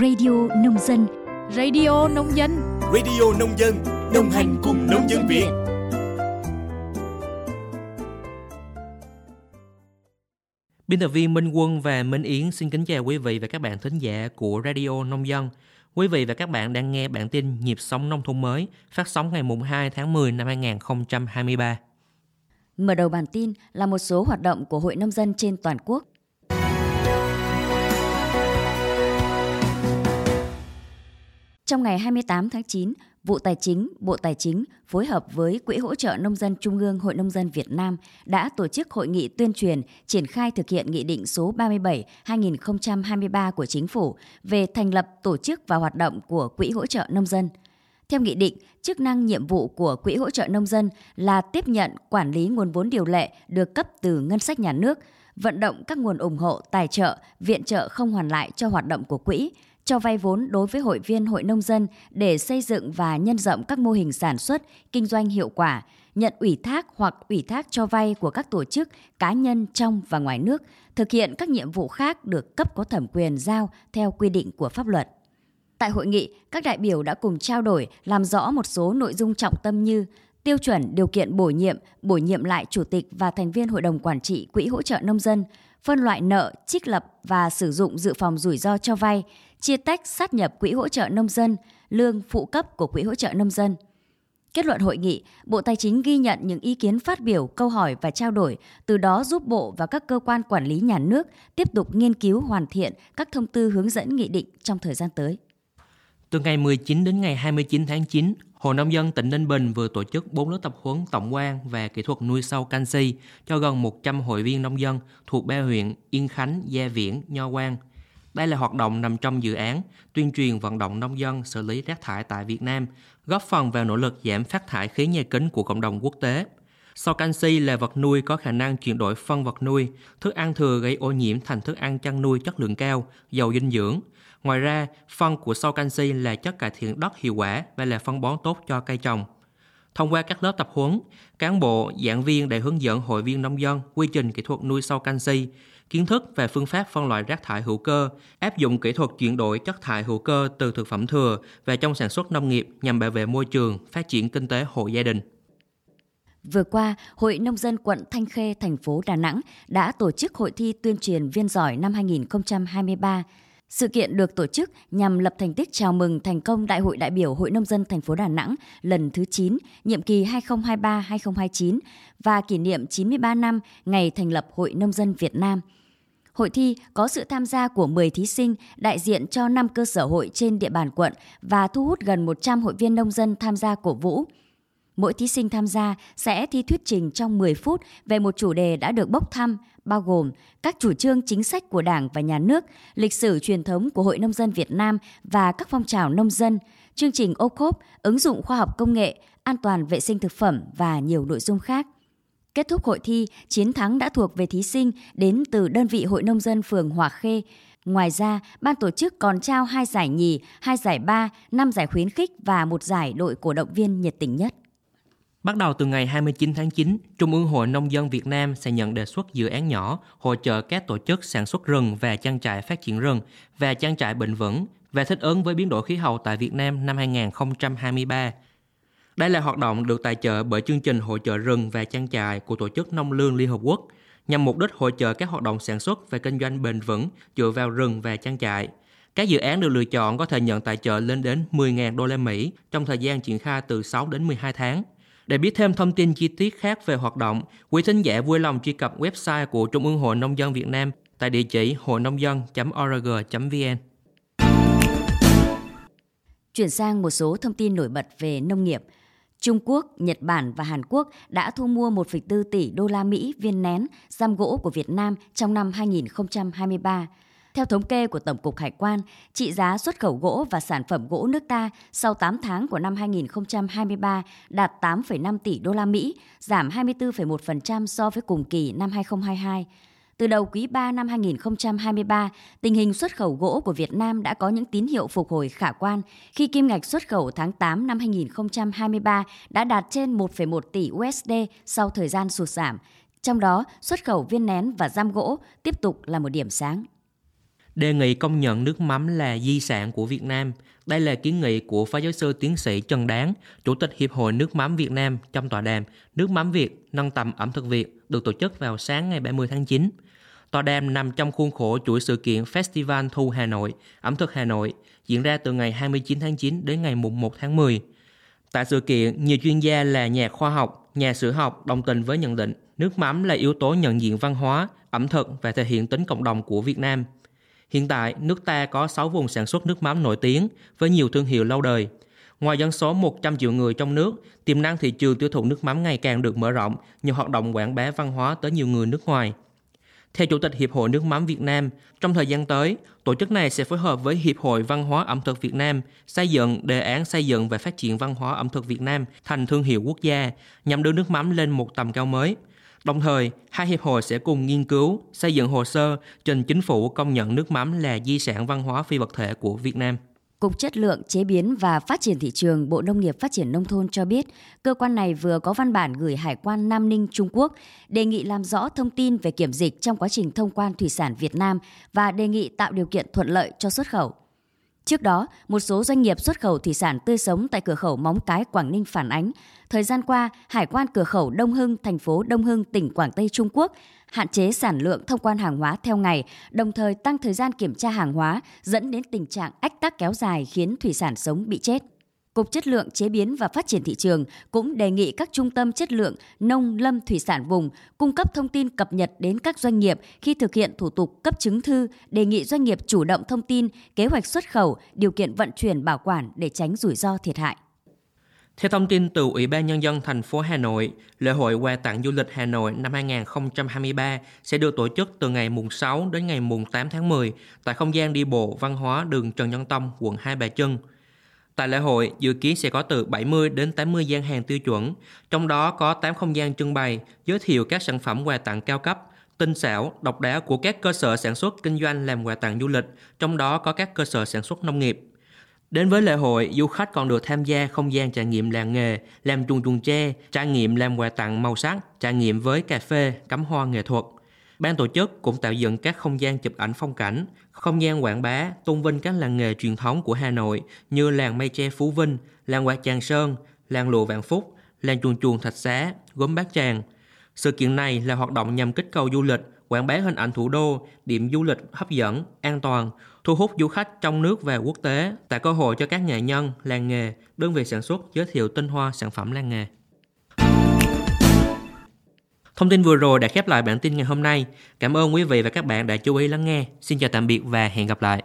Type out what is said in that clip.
Radio Nông Dân Radio Nông Dân Radio Nông Dân Đồng hành cùng nông dân Việt Biên tập viên Minh Quân và Minh Yến xin kính chào quý vị và các bạn thính giả của Radio Nông Dân. Quý vị và các bạn đang nghe bản tin Nhịp sống nông thôn mới phát sóng ngày 2 tháng 10 năm 2023. Mở đầu bản tin là một số hoạt động của Hội Nông dân trên toàn quốc. Trong ngày 28 tháng 9, Vụ Tài chính, Bộ Tài chính phối hợp với Quỹ hỗ trợ nông dân Trung ương Hội nông dân Việt Nam đã tổ chức hội nghị tuyên truyền triển khai thực hiện nghị định số 37/2023 của Chính phủ về thành lập, tổ chức và hoạt động của Quỹ hỗ trợ nông dân. Theo nghị định, chức năng nhiệm vụ của Quỹ hỗ trợ nông dân là tiếp nhận, quản lý nguồn vốn điều lệ được cấp từ ngân sách nhà nước, vận động các nguồn ủng hộ, tài trợ, viện trợ không hoàn lại cho hoạt động của quỹ, cho vay vốn đối với hội viên hội nông dân để xây dựng và nhân rộng các mô hình sản xuất, kinh doanh hiệu quả, nhận ủy thác hoặc ủy thác cho vay của các tổ chức, cá nhân trong và ngoài nước, thực hiện các nhiệm vụ khác được cấp có thẩm quyền giao theo quy định của pháp luật. Tại hội nghị, các đại biểu đã cùng trao đổi làm rõ một số nội dung trọng tâm như tiêu chuẩn điều kiện bổ nhiệm, bổ nhiệm lại chủ tịch và thành viên hội đồng quản trị quỹ hỗ trợ nông dân, phân loại nợ, trích lập và sử dụng dự phòng rủi ro cho vay, chia tách sát nhập quỹ hỗ trợ nông dân, lương phụ cấp của quỹ hỗ trợ nông dân. Kết luận hội nghị, Bộ Tài chính ghi nhận những ý kiến phát biểu, câu hỏi và trao đổi, từ đó giúp Bộ và các cơ quan quản lý nhà nước tiếp tục nghiên cứu hoàn thiện các thông tư hướng dẫn nghị định trong thời gian tới. Từ ngày 19 đến ngày 29 tháng 9, Hội Nông dân tỉnh Ninh Bình vừa tổ chức 4 lớp tập huấn tổng quan về kỹ thuật nuôi sâu canxi cho gần 100 hội viên nông dân thuộc ba huyện Yên Khánh, Gia Viễn, Nho Quang. Đây là hoạt động nằm trong dự án tuyên truyền vận động nông dân xử lý rác thải tại Việt Nam, góp phần vào nỗ lực giảm phát thải khí nhà kính của cộng đồng quốc tế. Sau canxi là vật nuôi có khả năng chuyển đổi phân vật nuôi, thức ăn thừa gây ô nhiễm thành thức ăn chăn nuôi chất lượng cao, giàu dinh dưỡng, Ngoài ra, phân của sau canxi là chất cải thiện đất hiệu quả và là phân bón tốt cho cây trồng. Thông qua các lớp tập huấn, cán bộ, giảng viên đã hướng dẫn hội viên nông dân quy trình kỹ thuật nuôi sau canxi, kiến thức về phương pháp phân loại rác thải hữu cơ, áp dụng kỹ thuật chuyển đổi chất thải hữu cơ từ thực phẩm thừa về trong sản xuất nông nghiệp nhằm bảo vệ môi trường, phát triển kinh tế hộ gia đình. Vừa qua, Hội Nông dân quận Thanh Khê, thành phố Đà Nẵng đã tổ chức hội thi tuyên truyền viên giỏi năm 2023 sự kiện được tổ chức nhằm lập thành tích chào mừng thành công Đại hội đại biểu Hội nông dân thành phố Đà Nẵng lần thứ 9, nhiệm kỳ 2023-2029 và kỷ niệm 93 năm ngày thành lập Hội nông dân Việt Nam. Hội thi có sự tham gia của 10 thí sinh đại diện cho 5 cơ sở hội trên địa bàn quận và thu hút gần 100 hội viên nông dân tham gia cổ vũ. Mỗi thí sinh tham gia sẽ thi thuyết trình trong 10 phút về một chủ đề đã được bốc thăm, bao gồm các chủ trương chính sách của Đảng và Nhà nước, lịch sử truyền thống của Hội Nông dân Việt Nam và các phong trào nông dân, chương trình ô cốp, ứng dụng khoa học công nghệ, an toàn vệ sinh thực phẩm và nhiều nội dung khác. Kết thúc hội thi, chiến thắng đã thuộc về thí sinh đến từ đơn vị Hội Nông dân phường Hòa Khê. Ngoài ra, ban tổ chức còn trao hai giải nhì, hai giải ba, năm giải khuyến khích và một giải đội cổ động viên nhiệt tình nhất. Bắt đầu từ ngày 29 tháng 9, Trung ương Hội Nông dân Việt Nam sẽ nhận đề xuất dự án nhỏ hỗ trợ các tổ chức sản xuất rừng và trang trại phát triển rừng và trang trại bền vững và thích ứng với biến đổi khí hậu tại Việt Nam năm 2023. Đây là hoạt động được tài trợ bởi chương trình hỗ trợ rừng và trang trại của Tổ chức Nông lương Liên Hợp Quốc nhằm mục đích hỗ trợ các hoạt động sản xuất và kinh doanh bền vững dựa vào rừng và trang trại. Các dự án được lựa chọn có thể nhận tài trợ lên đến 10.000 đô la Mỹ trong thời gian triển khai từ 6 đến 12 tháng. Để biết thêm thông tin chi tiết khác về hoạt động, quý thính giả vui lòng truy cập website của Trung ương Hội Nông dân Việt Nam tại địa chỉ hội nông dân.org.vn. Chuyển sang một số thông tin nổi bật về nông nghiệp. Trung Quốc, Nhật Bản và Hàn Quốc đã thu mua 1,4 tỷ đô la Mỹ viên nén giam gỗ của Việt Nam trong năm 2023. Theo thống kê của Tổng cục Hải quan, trị giá xuất khẩu gỗ và sản phẩm gỗ nước ta sau 8 tháng của năm 2023 đạt 8,5 tỷ đô la Mỹ, giảm 24,1% so với cùng kỳ năm 2022. Từ đầu quý 3 năm 2023, tình hình xuất khẩu gỗ của Việt Nam đã có những tín hiệu phục hồi khả quan khi kim ngạch xuất khẩu tháng 8 năm 2023 đã đạt trên 1,1 tỷ USD sau thời gian sụt giảm. Trong đó, xuất khẩu viên nén và giam gỗ tiếp tục là một điểm sáng đề nghị công nhận nước mắm là di sản của Việt Nam. Đây là kiến nghị của Phó giáo sư tiến sĩ Trần Đáng, Chủ tịch Hiệp hội Nước mắm Việt Nam trong tọa đàm Nước mắm Việt, nâng tầm ẩm thực Việt được tổ chức vào sáng ngày 30 tháng 9. Tọa đàm nằm trong khuôn khổ chuỗi sự kiện Festival Thu Hà Nội, ẩm thực Hà Nội, diễn ra từ ngày 29 tháng 9 đến ngày 1 tháng 10. Tại sự kiện, nhiều chuyên gia là nhà khoa học, nhà sử học đồng tình với nhận định nước mắm là yếu tố nhận diện văn hóa, ẩm thực và thể hiện tính cộng đồng của Việt Nam. Hiện tại, nước ta có 6 vùng sản xuất nước mắm nổi tiếng với nhiều thương hiệu lâu đời. Ngoài dân số 100 triệu người trong nước, tiềm năng thị trường tiêu thụ nước mắm ngày càng được mở rộng nhờ hoạt động quảng bá văn hóa tới nhiều người nước ngoài. Theo Chủ tịch Hiệp hội Nước mắm Việt Nam, trong thời gian tới, tổ chức này sẽ phối hợp với Hiệp hội Văn hóa ẩm thực Việt Nam xây dựng đề án xây dựng và phát triển văn hóa ẩm thực Việt Nam thành thương hiệu quốc gia nhằm đưa nước mắm lên một tầm cao mới. Đồng thời, hai hiệp hội sẽ cùng nghiên cứu, xây dựng hồ sơ trình chính phủ công nhận nước mắm là di sản văn hóa phi vật thể của Việt Nam. Cục Chất lượng Chế biến và Phát triển Thị trường Bộ Nông nghiệp Phát triển Nông thôn cho biết, cơ quan này vừa có văn bản gửi Hải quan Nam Ninh Trung Quốc đề nghị làm rõ thông tin về kiểm dịch trong quá trình thông quan thủy sản Việt Nam và đề nghị tạo điều kiện thuận lợi cho xuất khẩu. Trước đó, một số doanh nghiệp xuất khẩu thủy sản tươi sống tại cửa khẩu Móng Cái, Quảng Ninh phản ánh, thời gian qua, Hải quan cửa khẩu Đông Hưng, thành phố Đông Hưng, tỉnh Quảng Tây Trung Quốc hạn chế sản lượng thông quan hàng hóa theo ngày, đồng thời tăng thời gian kiểm tra hàng hóa, dẫn đến tình trạng ách tắc kéo dài khiến thủy sản sống bị chết. Cục Chất lượng Chế biến và Phát triển Thị trường cũng đề nghị các trung tâm chất lượng nông lâm thủy sản vùng cung cấp thông tin cập nhật đến các doanh nghiệp khi thực hiện thủ tục cấp chứng thư, đề nghị doanh nghiệp chủ động thông tin kế hoạch xuất khẩu, điều kiện vận chuyển bảo quản để tránh rủi ro thiệt hại. Theo thông tin từ Ủy ban Nhân dân thành phố Hà Nội, lễ hội quà tặng du lịch Hà Nội năm 2023 sẽ được tổ chức từ ngày mùng 6 đến ngày mùng 8 tháng 10 tại không gian đi bộ văn hóa đường Trần Nhân Tông, quận Hai Bà Trưng. Tại lễ hội, dự kiến sẽ có từ 70 đến 80 gian hàng tiêu chuẩn, trong đó có 8 không gian trưng bày, giới thiệu các sản phẩm quà tặng cao cấp, tinh xảo, độc đáo của các cơ sở sản xuất kinh doanh làm quà tặng du lịch, trong đó có các cơ sở sản xuất nông nghiệp. Đến với lễ hội, du khách còn được tham gia không gian trải nghiệm làng nghề, làm chuồng chuồng tre, trải nghiệm làm quà tặng màu sắc, trải nghiệm với cà phê, cắm hoa nghệ thuật. Ban tổ chức cũng tạo dựng các không gian chụp ảnh phong cảnh, không gian quảng bá, tôn vinh các làng nghề truyền thống của Hà Nội như làng mây tre Phú Vinh, làng quạt Tràng Sơn, làng lụa Vạn Phúc, làng chuồng chuồng Thạch Xá, gốm Bát Tràng. Sự kiện này là hoạt động nhằm kích cầu du lịch, quảng bá hình ảnh thủ đô, điểm du lịch hấp dẫn, an toàn, thu hút du khách trong nước và quốc tế, tạo cơ hội cho các nghệ nhân, làng nghề, đơn vị sản xuất giới thiệu tinh hoa sản phẩm làng nghề. Thông tin vừa rồi đã khép lại bản tin ngày hôm nay. Cảm ơn quý vị và các bạn đã chú ý lắng nghe. Xin chào tạm biệt và hẹn gặp lại.